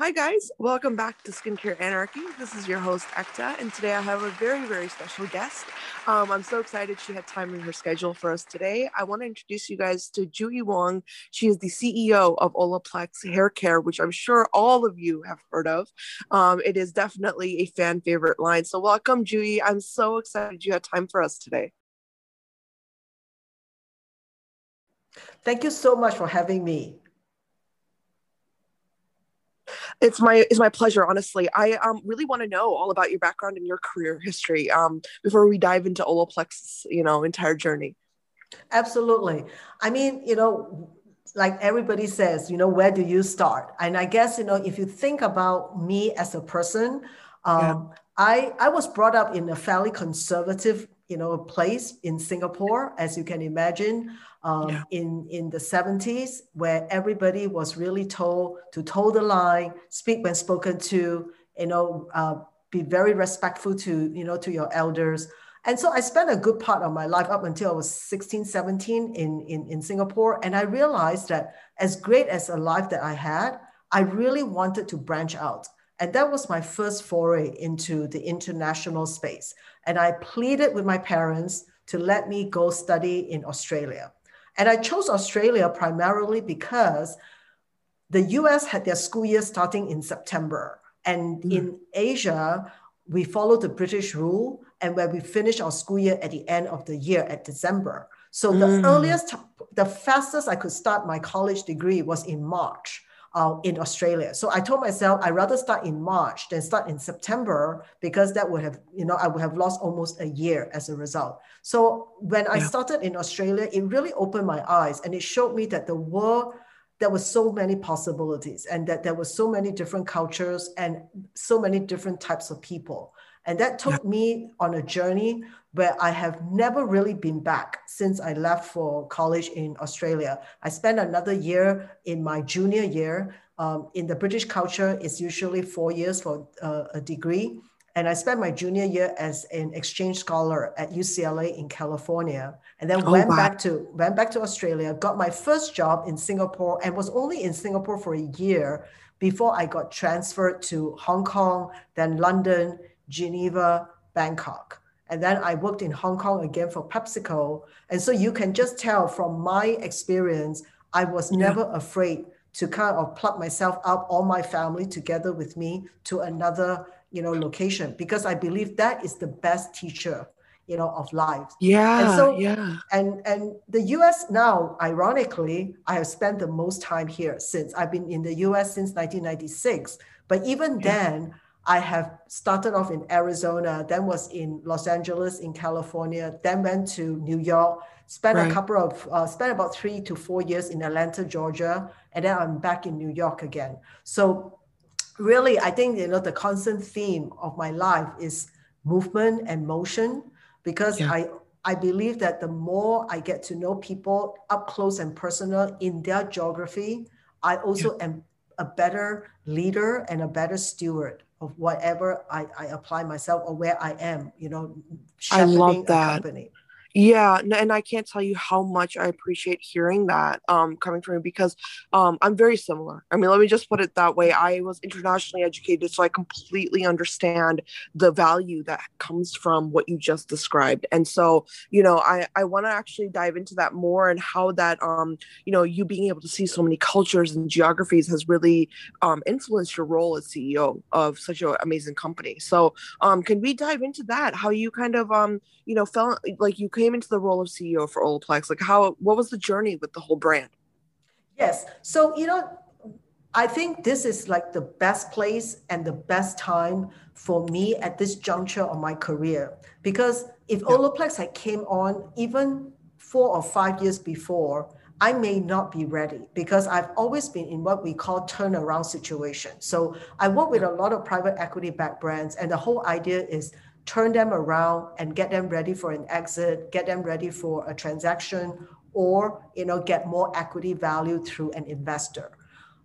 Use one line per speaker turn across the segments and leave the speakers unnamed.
Hi, guys. Welcome back to Skincare Anarchy. This is your host, Ekta, and today I have a very, very special guest. Um, I'm so excited she had time in her schedule for us today. I want to introduce you guys to JuE Wong. She is the CEO of Olaplex Hair Care, which I'm sure all of you have heard of. Um, it is definitely a fan favorite line. So, welcome, Jui. I'm so excited you had time for us today.
Thank you so much for having me.
It's my it's my pleasure. Honestly, I um, really want to know all about your background and your career history um, before we dive into Olaplex's you know entire journey.
Absolutely. I mean, you know, like everybody says, you know, where do you start? And I guess you know, if you think about me as a person, um, yeah. I I was brought up in a fairly conservative you know a place in Singapore, as you can imagine um, yeah. in, in the 70s, where everybody was really told to toe the line, speak when spoken to, you know, uh, be very respectful to, you know, to your elders. And so I spent a good part of my life up until I was 16, 17 in, in, in Singapore. And I realized that as great as a life that I had, I really wanted to branch out. And that was my first foray into the international space. And I pleaded with my parents to let me go study in Australia. And I chose Australia primarily because the US had their school year starting in September. And mm. in Asia, we follow the British rule and where we finish our school year at the end of the year at December. So the mm. earliest, the fastest I could start my college degree was in March uh, in Australia. So I told myself I'd rather start in March than start in September because that would have, you know, I would have lost almost a year as a result. So when I started in Australia, it really opened my eyes and it showed me that the world there were so many possibilities and that there were so many different cultures and so many different types of people. And that took me on a journey where I have never really been back since I left for college in Australia. I spent another year in my junior year. Um, in the British culture, it's usually four years for uh, a degree. And I spent my junior year as an exchange scholar at UCLA in California, and then oh, went wow. back to went back to Australia. Got my first job in Singapore, and was only in Singapore for a year before I got transferred to Hong Kong, then London, Geneva, Bangkok. And then I worked in Hong Kong again for PepsiCo. And so you can just tell from my experience, I was yeah. never afraid to kind of plug myself up, all my family together with me to another, you know, location because I believe that is the best teacher, you know, of life.
Yeah.
And so
yeah.
And and the US now, ironically, I have spent the most time here since I've been in the US since 1996. But even yeah. then, I have started off in Arizona, then was in Los Angeles, in California, then went to New York, spent right. a couple of, uh, spent about three to four years in Atlanta, Georgia, and then I'm back in New York again. So really, I think, you know, the constant theme of my life is movement and motion because yeah. I, I believe that the more I get to know people up close and personal in their geography, I also yeah. am a better leader and a better steward of whatever I, I apply myself or where I am, you know,
I love that. company. Yeah, and I can't tell you how much I appreciate hearing that um, coming from you because um, I'm very similar. I mean, let me just put it that way. I was internationally educated, so I completely understand the value that comes from what you just described. And so, you know, I, I want to actually dive into that more and how that, um, you know, you being able to see so many cultures and geographies has really um, influenced your role as CEO of such an amazing company. So, um, can we dive into that? How you kind of, um, you know, felt like you came into the role of CEO for Olaplex? Like how what was the journey with the whole brand?
Yes. So, you know, I think this is like the best place and the best time for me at this juncture of my career. Because if yeah. Olaplex had came on even four or five years before, I may not be ready because I've always been in what we call turnaround situation. So I work with a lot of private equity backed brands, and the whole idea is turn them around and get them ready for an exit, get them ready for a transaction, or you know, get more equity value through an investor.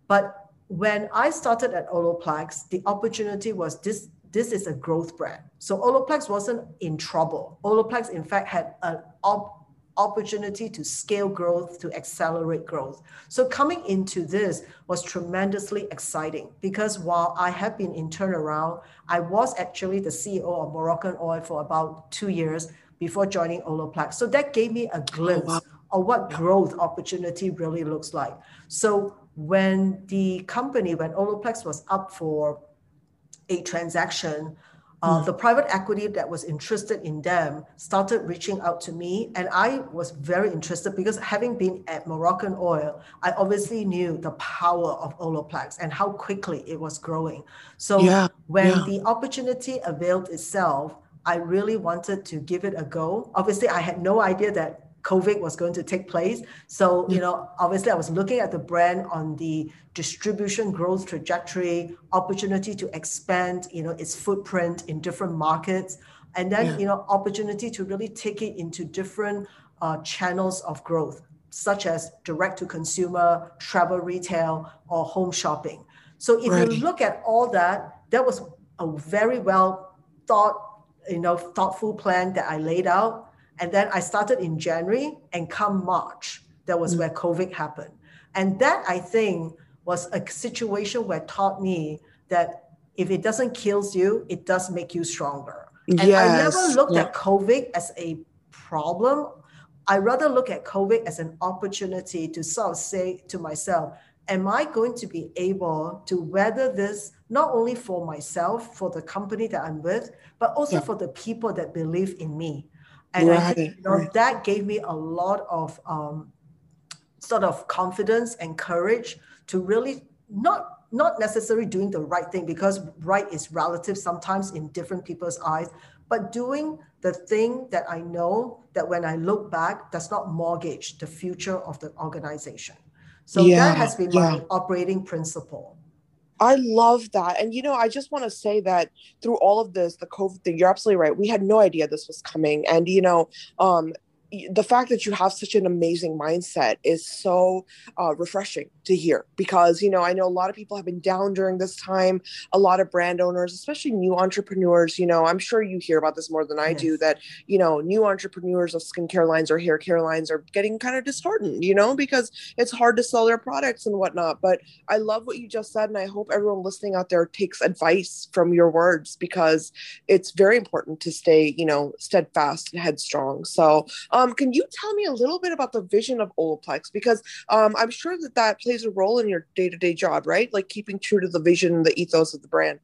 But when I started at Olaplex, the opportunity was this this is a growth brand. So Olaplex wasn't in trouble. Olaplex, in fact, had an op- opportunity to scale growth, to accelerate growth. So coming into this was tremendously exciting because while I have been in turnaround, I was actually the CEO of Moroccanoil for about two years before joining Olaplex. So that gave me a glimpse oh, wow. of what growth opportunity really looks like. So when the company, when Olaplex was up for a transaction, uh, mm. the private equity that was interested in them started reaching out to me, and I was very interested because having been at Moroccanoil, I obviously knew the power of Olaplex and how quickly it was growing. So yeah, when yeah. the opportunity availed itself, I really wanted to give it a go. Obviously, I had no idea that COVID was going to take place. So, you know, obviously I was looking at the brand on the distribution growth trajectory, opportunity to expand, you know, its footprint in different markets, and then, yeah. you know, opportunity to really take it into different uh, channels of growth, such as direct to consumer, travel retail, or home shopping. So if right. you look at all that, that was a very well thought, you know, thoughtful plan that I laid out and then I started in January, and come March, that was mm. where COVID happened. And that I think was a situation where taught me that if it doesn't kill you, it does make you stronger. And yes. I never looked yeah. at COVID as a problem. I rather look at COVID as an opportunity to sort of say to myself, am I going to be able to weather this not only for myself, for the company that I'm with, but also yeah. for the people that believe in me? And right, I think you know, that gave me a lot of um, sort of confidence and courage to really not not necessarily doing the right thing because right is relative sometimes in different people's eyes, but doing the thing that I know that when I look back does not mortgage the future of the organization. So yeah, that has been yeah. my operating principle.
I love that. And, you know, I just want to say that through all of this, the COVID thing, you're absolutely right. We had no idea this was coming. And, you know, um, the fact that you have such an amazing mindset is so uh, refreshing to hear because you know i know a lot of people have been down during this time. A lot of brand owners especially new entrepreneurs you know i'm sure you hear about this more than i yes. do that you know new entrepreneurs of skincare lines or hair care lines are getting kind of disheartened you know because it's hard to sell their products and whatnot. But i love what you just said and i hope everyone listening out there takes advice from your words because it's very important to stay you know steadfast and headstrong. So um, um, can you tell me a little bit about the vision of Olaplex? Because um, I'm sure that that plays a role in your day to day job, right? Like keeping true to the vision, and the ethos of the brand.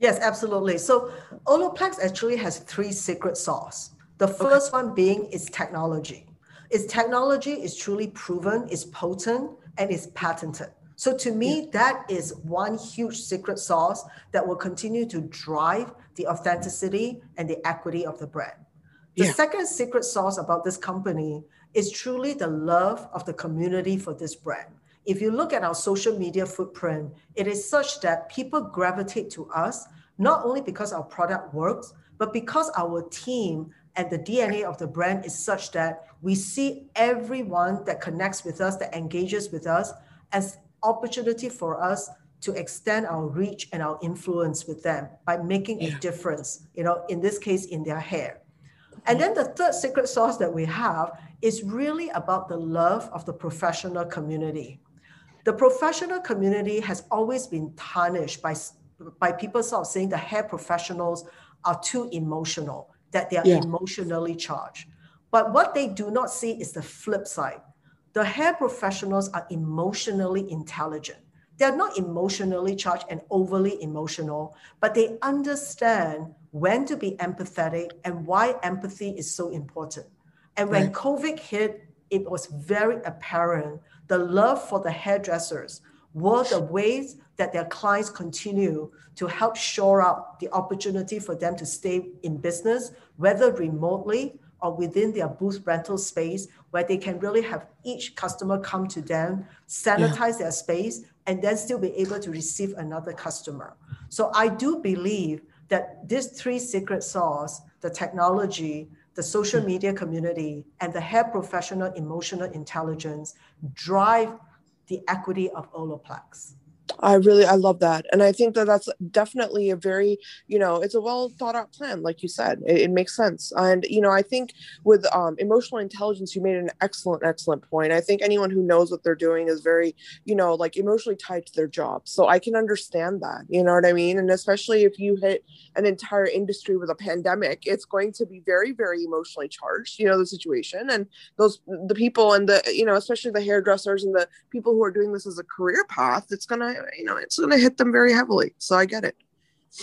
Yes, absolutely. So Olaplex actually has three secret sauce. The first okay. one being its technology. Its technology is truly proven, is potent, and is patented. So to me, yeah. that is one huge secret sauce that will continue to drive the authenticity and the equity of the brand. The yeah. second secret sauce about this company is truly the love of the community for this brand. If you look at our social media footprint, it is such that people gravitate to us not only because our product works, but because our team and the DNA of the brand is such that we see everyone that connects with us, that engages with us, as opportunity for us to extend our reach and our influence with them by making yeah. a difference, you know, in this case, in their hair. And then the third secret sauce that we have is really about the love of the professional community. The professional community has always been tarnished by, by people sort of saying the hair professionals are too emotional, that they are yeah. emotionally charged. But what they do not see is the flip side. The hair professionals are emotionally intelligent. They're not emotionally charged and overly emotional, but they understand when to be empathetic and why empathy is so important. And when right. COVID hit, it was very apparent the love for the hairdressers were the ways that their clients continue to help shore up the opportunity for them to stay in business, whether remotely or within their booth rental space, where they can really have each customer come to them, sanitize yeah. their space, and then still be able to receive another customer. So I do believe that these three secret sauce, the technology, the social hmm. media community, and the hair professional emotional intelligence drive the equity of Olaplex.
I really I love that, and I think that that's definitely a very you know it's a well thought out plan, like you said. It, it, makes sense, and you know I think with um, emotional intelligence, you made an excellent excellent point. I think anyone who knows what they're doing is very you know like emotionally tied to their job, so I can understand that. You know what I mean? And especially if you hit an entire industry with a pandemic, it's going to be very very emotionally charged. You know the situation, and those the people and the you know especially the hairdressers and the people who are doing this as a career path. It's gonna you know it's going to hit them very heavily so i get it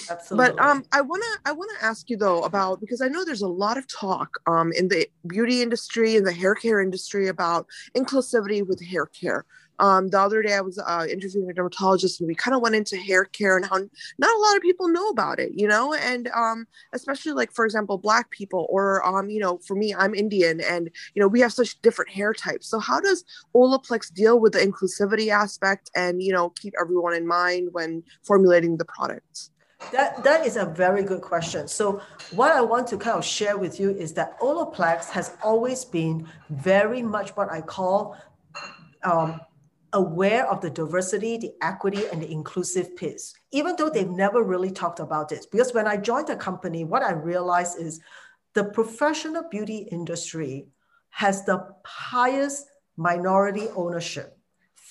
Absolutely. But um, I wanna I wanna ask you though about because I know there's a lot of talk um in the beauty industry and the hair care industry about inclusivity with hair care. Um, the other day I was uh, interviewing a dermatologist and we kind of went into hair care and how not a lot of people know about it, you know, and um, especially like for example, black people or um, you know, for me, I'm Indian and you know we have such different hair types. So how does Olaplex deal with the inclusivity aspect and you know keep everyone in mind when formulating the products?
That, that is a very good question. So what I want to kind of share with you is that Olaplex has always been very much what I call um, aware of the diversity, the equity, and the inclusive piece, even though they've never really talked about this. Because when I joined the company, what I realized is the professional beauty industry has the highest minority ownership.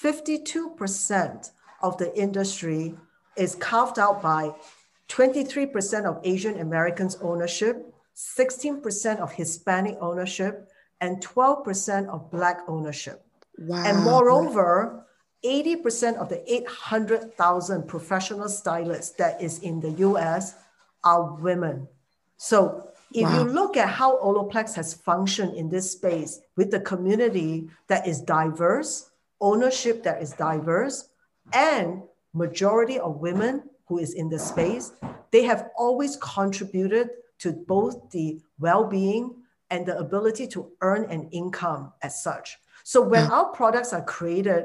52% of the industry is carved out by 23% of Asian Americans ownership, 16% of Hispanic ownership, and 12% of Black ownership. Wow. And moreover, 80% of the 800,000 professional stylists that is in the US are women. So if wow. you look at how Olaplex has functioned in this space with the community that is diverse, ownership that is diverse, and majority of women who is in the space, they have always contributed to both the well-being and the ability to earn an income as such. So when our products are created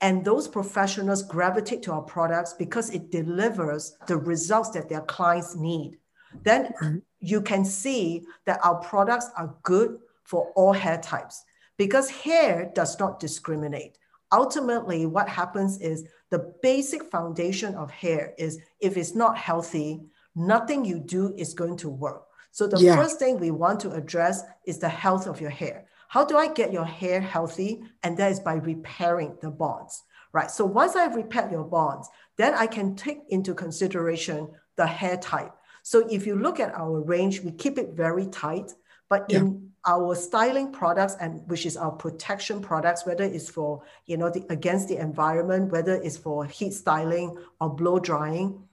and those professionals gravitate to our products because it delivers the results that their clients need, then mm-hmm. you can see that our products are good for all hair types because hair does not discriminate. Ultimately, what happens is the basic foundation of hair is if it's not healthy, nothing you do is going to work. So the yeah. first thing we want to address is the health of your hair. How do I get your hair healthy? And that is by repairing the bonds, right? So once I've repaired your bonds, then I can take into consideration the hair type. So if you look at our range, we keep it very tight, but yeah. in our styling products and which is our protection products, whether it's for, you know, the, against the environment, whether it's for heat styling or blow drying,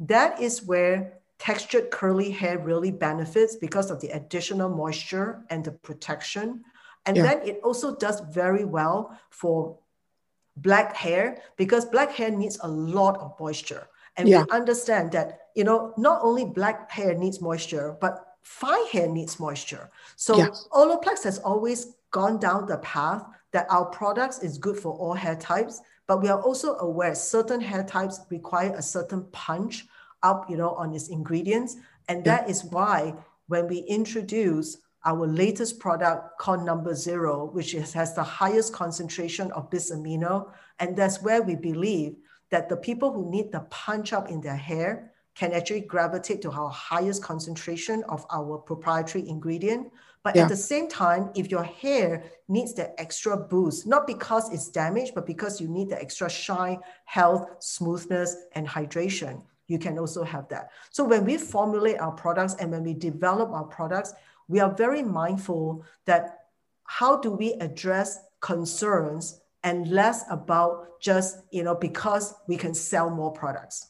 that is where textured curly hair really benefits because of the additional moisture and the protection. And yeah. then it also does very well for black hair because black hair needs a lot of moisture. And yeah. we understand that, you know, not only black hair needs moisture, but fine hair needs moisture. So yeah. Olaplex has always gone down the path that our products is good for all hair types, but we are also aware certain hair types require a certain punch up, you know, on its ingredients. And yeah. that is why when we introduce our latest product called number zero, which is, has the highest concentration of bis-amino. And that's where we believe that the people who need the punch up in their hair can actually gravitate to our highest concentration of our proprietary ingredient. But yeah. at the same time, if your hair needs that extra boost, not because it's damaged, but because you need the extra shine, health, smoothness, and hydration, you can also have that. So when we formulate our products and when we develop our products, we are very mindful that how do we address concerns and less about just, you know, because we can sell more products.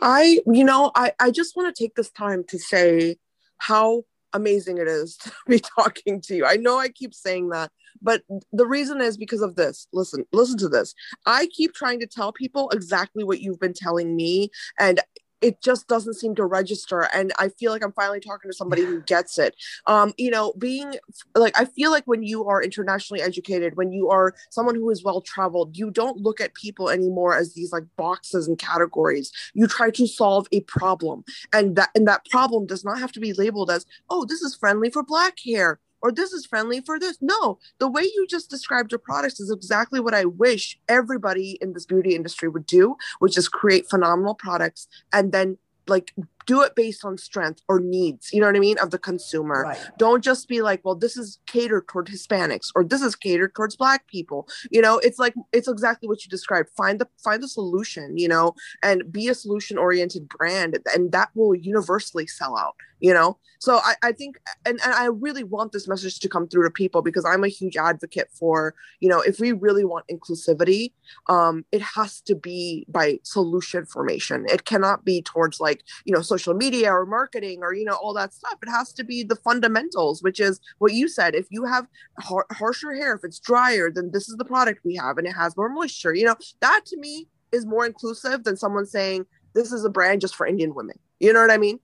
I, you know, I, I just want to take this time to say how amazing it is to be talking to you. I know I keep saying that, but the reason is because of this. Listen, listen to this. I keep trying to tell people exactly what you've been telling me. And it just doesn't seem to register and i feel like i'm finally talking to somebody who gets it. Um you know being like i feel like when you are internationally educated when you are someone who is well traveled you don't look at people anymore as these like boxes and categories. You try to solve a problem and that and that problem does not have to be labeled as oh this is friendly for black hair or this is friendly for this. No, the way you just described your products is exactly what I wish everybody in this beauty industry would do, which is create phenomenal products and then like do it based on strength or needs you know what i mean of the consumer. Right. don't just be like well this is catered toward hispanics or this is catered towards black people. You know it's like it's exactly what you described. Find the find the solution you know and be a solution oriented brand and that will universally sell out you know? So i, I think and, and i really want this message to come through to people because i'm a huge advocate for you know if we really want inclusivity um it has to be by solution formation. It cannot be towards like you know social media or marketing or you know all that stuff. It has to be the fundamentals which is what you said. If you have har- harsher hair if it's drier then this is the product we have and it has more moisture. You know that to me is more inclusive than someone saying this is a brand just for indian women. You know what i mean?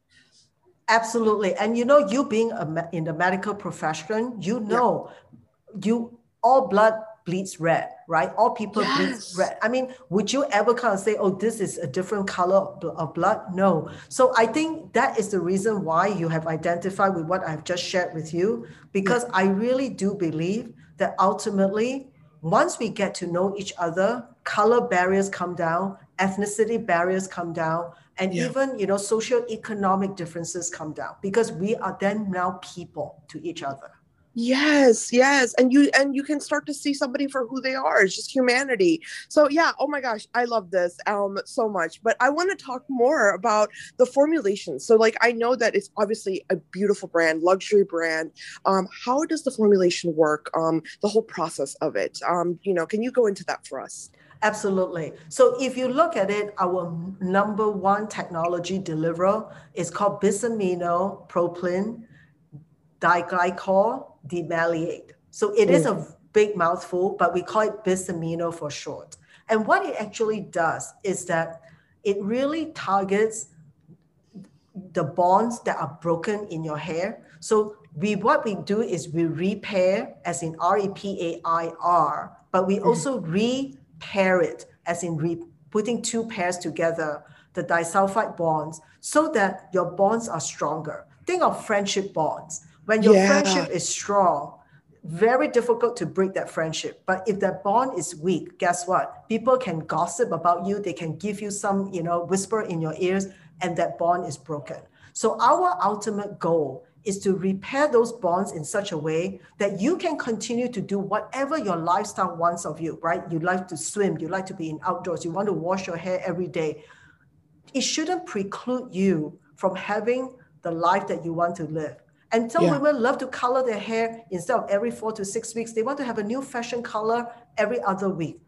Absolutely. And you know you being a, in the medical profession you know yeah. you all blood bleeds red, right? All people yes. bleed red. I mean, would you ever kind of say, oh, this is a different color of blood? No. So I think that is the reason why you have identified with what I've just shared with you, because I really do believe that ultimately, once we get to know each other, color barriers come down, ethnicity barriers come down, and yeah. even you know social economic differences come down because we are then now people to each other
Yes, yes. And you and you can start to see somebody for who they are. It's just humanity. So yeah, oh my gosh, I love this um so much. But I want to talk more about the formulation. So like I know that it's obviously a beautiful brand, luxury brand. Um how does the formulation work? Um the whole process of it. Um you know, can you go into that for us?
Absolutely. So if you look at it, our number one technology deliverer is called bisamino propylene diglycol dimaleate. So it is hmm. a big mouthful, but we call it bisamino for short. And what it actually does is that it really targets the bonds that are broken in your hair. So we what we do is we repair as in R-E-P-A-I-R, but we hmm. also repair it as in re- putting two pairs together, the disulfide bonds, so that your bonds are stronger. Think of friendship bonds. When your yeah. friendship is strong, very difficult to break that friendship. But if that bond is weak, guess what? People can gossip about you. They can give you some, you know, whisper in your ears, and that bond is broken. So our ultimate goal is to repair those bonds in such a way that you can continue to do whatever your lifestyle wants of you, right? You like to swim, you like to be in outdoors, you want to wash your hair every day. It shouldn't preclude you from having the life that you want to live. And some yeah. women love to color their hair instead of every four to six weeks. They want to have a new fashion color every other week.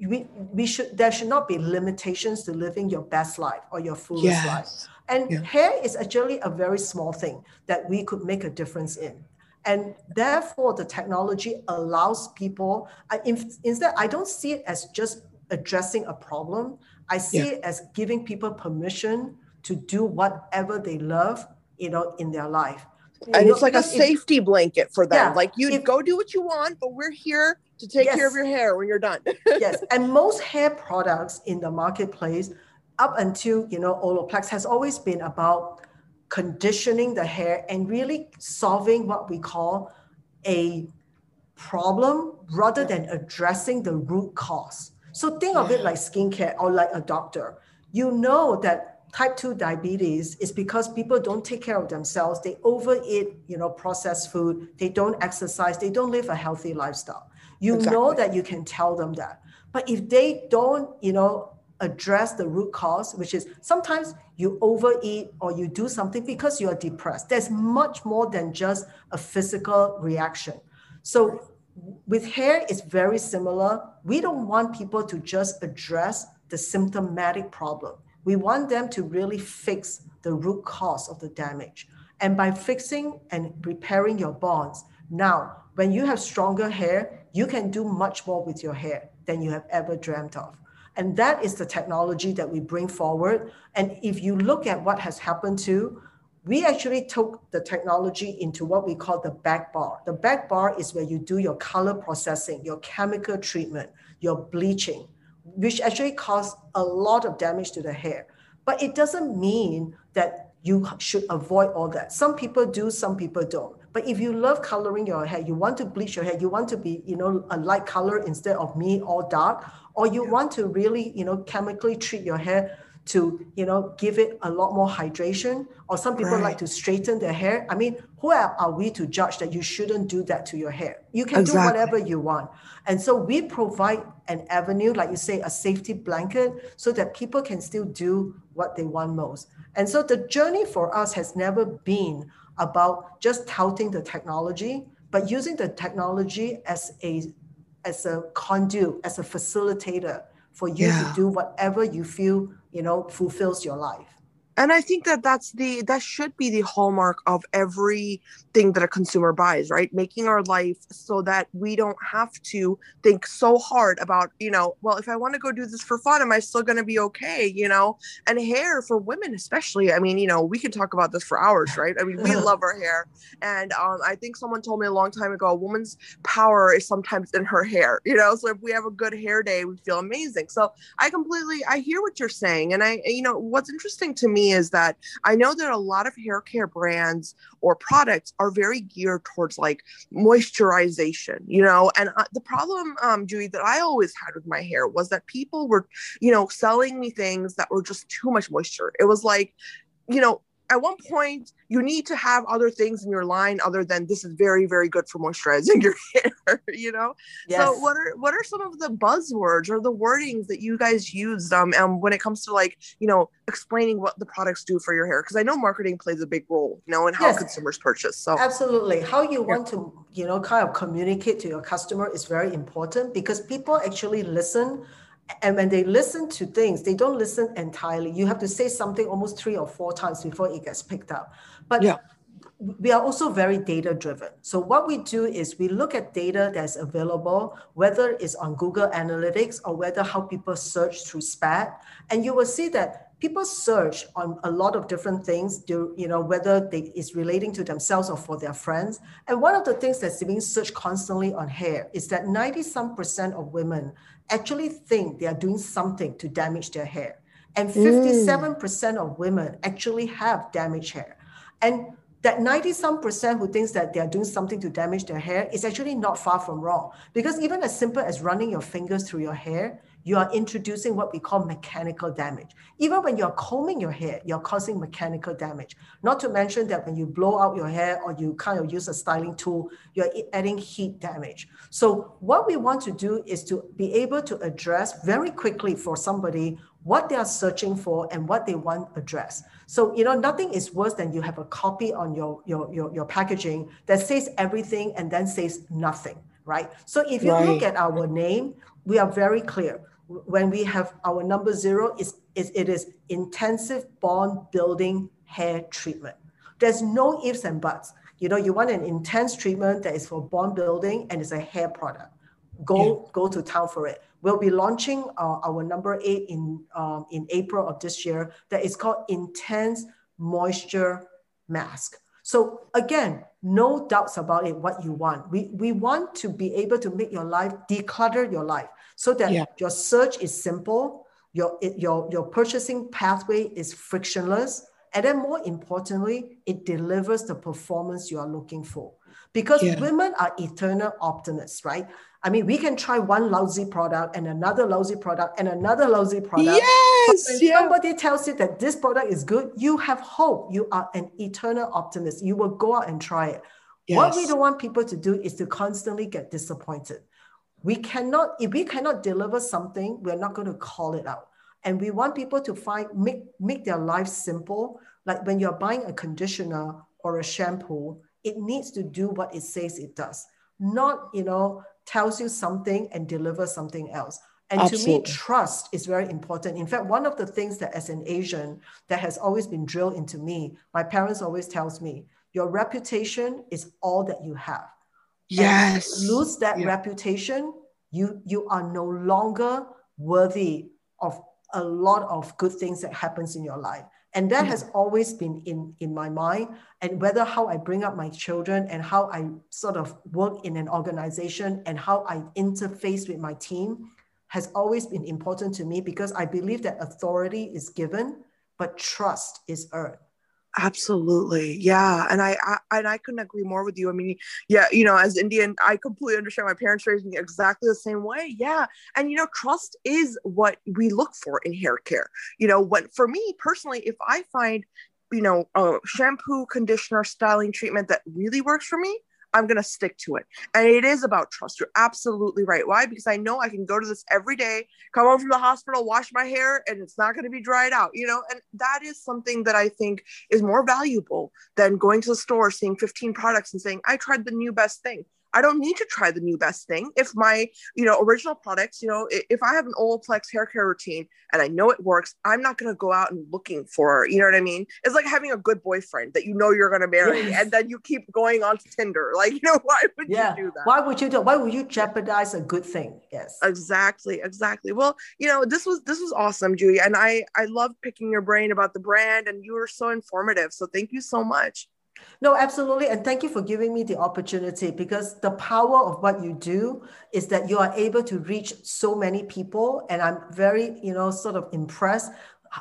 We, we should there should not be limitations to living your best life or your fullest yes. life. And yeah. hair is actually a very small thing that we could make a difference in. And therefore, the technology allows people, I, instead, I don't see it as just addressing a problem. I see yeah. it as giving people permission to do whatever they love, you know, in their life
and it's like a safety blanket for them. Yeah, like you if, go do what you want, but we're here to take yes, care of your hair when you're done.
yes, and most hair products in the marketplace, up until you know Olaplex, has always been about conditioning the hair and really solving what we call a problem rather than addressing the root cause. So think of it like skincare or like a doctor. You know that type 2 diabetes is because people don't take care of themselves. They overeat you know processed food. They don't exercise. They don't live a healthy lifestyle. You exactly. know that you can tell them that. But if they don't you know address the root cause which is sometimes you overeat or you do something because you are depressed there's much more than just a physical reaction. So with hair it's very similar. We don't want people to just address the symptomatic problem we want them to really fix the root cause of the damage. And by fixing and repairing your bonds, now, when you have stronger hair, you can do much more with your hair than you have ever dreamt of. And that is the technology that we bring forward. And if you look at what has happened to, we actually took the technology into what we call the back bar. The back bar is where you do your color processing, your chemical treatment, your bleaching, which actually cause a lot of damage to the hair. But it doesn't mean that you should avoid all that. Some people do, some people don't. But if you love coloring your hair, you want to bleach your hair, you want to be, you know, a light color instead of me all dark, or you yeah. want to really, you know, chemically treat your hair to you know give it a lot more hydration or some people right. like to straighten their hair i mean who are we to judge that you shouldn't do that to your hair you can exactly. do whatever you want and so we provide an avenue like you say a safety blanket so that people can still do what they want most and so the journey for us has never been about just touting the technology but using the technology as a as a conduit as a facilitator for you yeah. to do whatever you feel you know fulfills your life
and i think that that's the that should be the hallmark of everything that a consumer buys right? Making our life so that we don't have to think so hard about you know well if i want to go do this for fun am i still going to be okay you know? And hair for women especially i mean you know we can talk about this for hours right? I mean we love our hair. And um, i think someone told me a long time ago a woman's power is sometimes in her hair you know? So if we have a good hair day we feel amazing. So i completely i hear what you're saying. And i you know what's interesting to me is that I know that a lot of hair care brands or products are very geared towards like moisturization, you know. And uh, the problem, um, Judy, that I always had with my hair was that people were, you know, selling me things that were just too much moisture. It was like, you know, at one point you need to have other things in your line other than this is very very good for moisturizing your hair you know yes. so what are what are some of the buzzwords or the wordings that you guys use um and when it comes to like you know explaining what the products do for your hair because i know marketing plays a big role you know in how yes. consumers purchase so
absolutely how you yeah. want to you know kind of communicate to your customer is very important because people actually listen and when they listen to things, they don't listen entirely. You have to say something almost three or four times before it gets picked up. But yeah. we are also very data driven. So what we do is we look at data that's available, whether it's on Google Analytics or whether how people search through SPAT, and you will see that people search on a lot of different things do you know whether they is relating to themselves or for their friends and one of the things that's being searched constantly on hair is that 90 some percent of women actually think they are doing something to damage their hair. And 57% mm. of women actually have damaged hair. And that 90 some percent who thinks that they are doing something to damage their hair is actually not far from wrong. Because even as simple as running your fingers through your hair, you are introducing what we call mechanical damage. Even when you're combing your hair, you're causing mechanical damage. Not to mention that when you blow out your hair or you kind of use a styling tool, you're adding heat damage. So, what we want to do is to be able to address very quickly for somebody what they are searching for and what they want addressed. So, you know, nothing is worse than you have a copy on your, your, your, your packaging that says everything and then says nothing, right? So if you right. look at our name, we are very clear when we have our number zero is, is it is intensive bond building hair treatment. There's no ifs and buts. You know, you want an intense treatment that is for bond building and it's a hair product. Go yeah. go to town for it. We'll be launching uh, our number eight in um, in April of this year. That is called Intense Moisture Mask. So again, no doubts about it. What you want, we we want to be able to make your life declutter your life so that yeah. your search is simple, your, your, your purchasing pathway is frictionless, and then more importantly, it delivers the performance you are looking for. Because yeah. women are eternal optimists, right? I mean, we can try one lousy product and another lousy product and another lousy product.
Yes.
when yeah. somebody tells you that this product is good, you have hope. You are an eternal optimist. You will go out and try it. Yes. What we don't want people to do is to constantly get disappointed we cannot if we cannot deliver something we're not going to call it out. And we want people to find make make their life simple. Like when you're buying a conditioner or a shampoo it needs to do what it says it does. Not you know tells you something and delivers something else. And Absolutely. to me trust is very important. In fact one of the things that as an asian that has always been drilled into me my parents always tells me your reputation is all that you have
yes
lose that yeah. reputation you you are no longer worthy of a lot of good things that happens in your life and that mm-hmm. has always been in in my mind and whether how i bring up my children and how i sort of work in an organization and how i interface with my team has always been important to me because i believe that authority is given but trust is earned
Absolutely. Yeah. And I, I, and I couldn't agree more with you. I mean, yeah, you know, as Indian, I completely understand my parents raised me exactly the same way. Yeah. And you know, trust is what we look for in hair care. You know, when for me personally, if I find, you know, a shampoo, conditioner, styling treatment that really works for me, I'm going to stick to it. And it is about trust. You're absolutely right. Why? Because I know I can go to this every day, come home from the hospital, wash my hair, and it's not going to be dried out, you know? And that is something that I think is more valuable than going to the store, seeing 15 products and saying, I tried the new best thing. I don't need to try the new best thing. If my, you know, original products, you know, if I have an Olaplex hair care routine and I know it works, I'm not going to go out and looking for, you know what I mean? It's like having a good boyfriend that you know you're going to marry yes. and then you keep going on to Tinder. Like, you know, why would yeah. you do that?
Why would you do, why would you jeopardize a good thing? Yes.
Exactly. Exactly. Well, you know, this was, this was awesome, Julie. And I, I love picking your brain about the brand and you were so informative. So thank you so much.
No, absolutely. And thank you for giving me the opportunity because the power of what you do is that you are able to reach so many people. And I'm very, you know, sort of impressed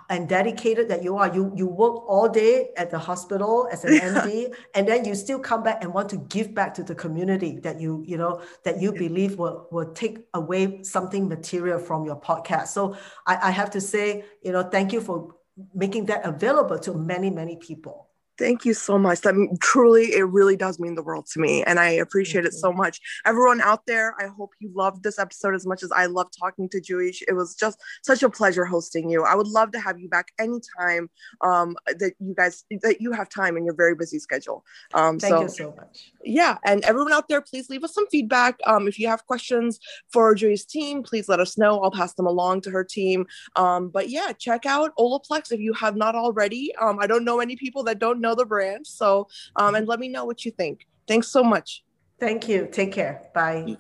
and dedicated that you are. You you work all day at the hospital as an MD, and then you still come back and want to give back to the community that you you know that you believe will will take away something material from your podcast. So I, I have to say, you know, thank you for making that available to many many people.
Thank you so much. That truly, it really does mean the world to me. And I appreciate it so much. Everyone out there, I hope you loved this episode as much as I love talking to JuE. It was just such a pleasure hosting you. I would love to have you back anytime um, that you guys, that you have time in your very busy schedule.
Um, Thank so, you so much.
Yeah. And everyone out there, please leave us some feedback. Um, if you have questions for Julie's team, please let us know. I'll pass them along to her team. Um, but yeah, check out Olaplex if you have not already. Um, I don't know any people that don't know the brand. So, um, and let me know what you think. Thanks so much.
Thank you. Take care. Bye.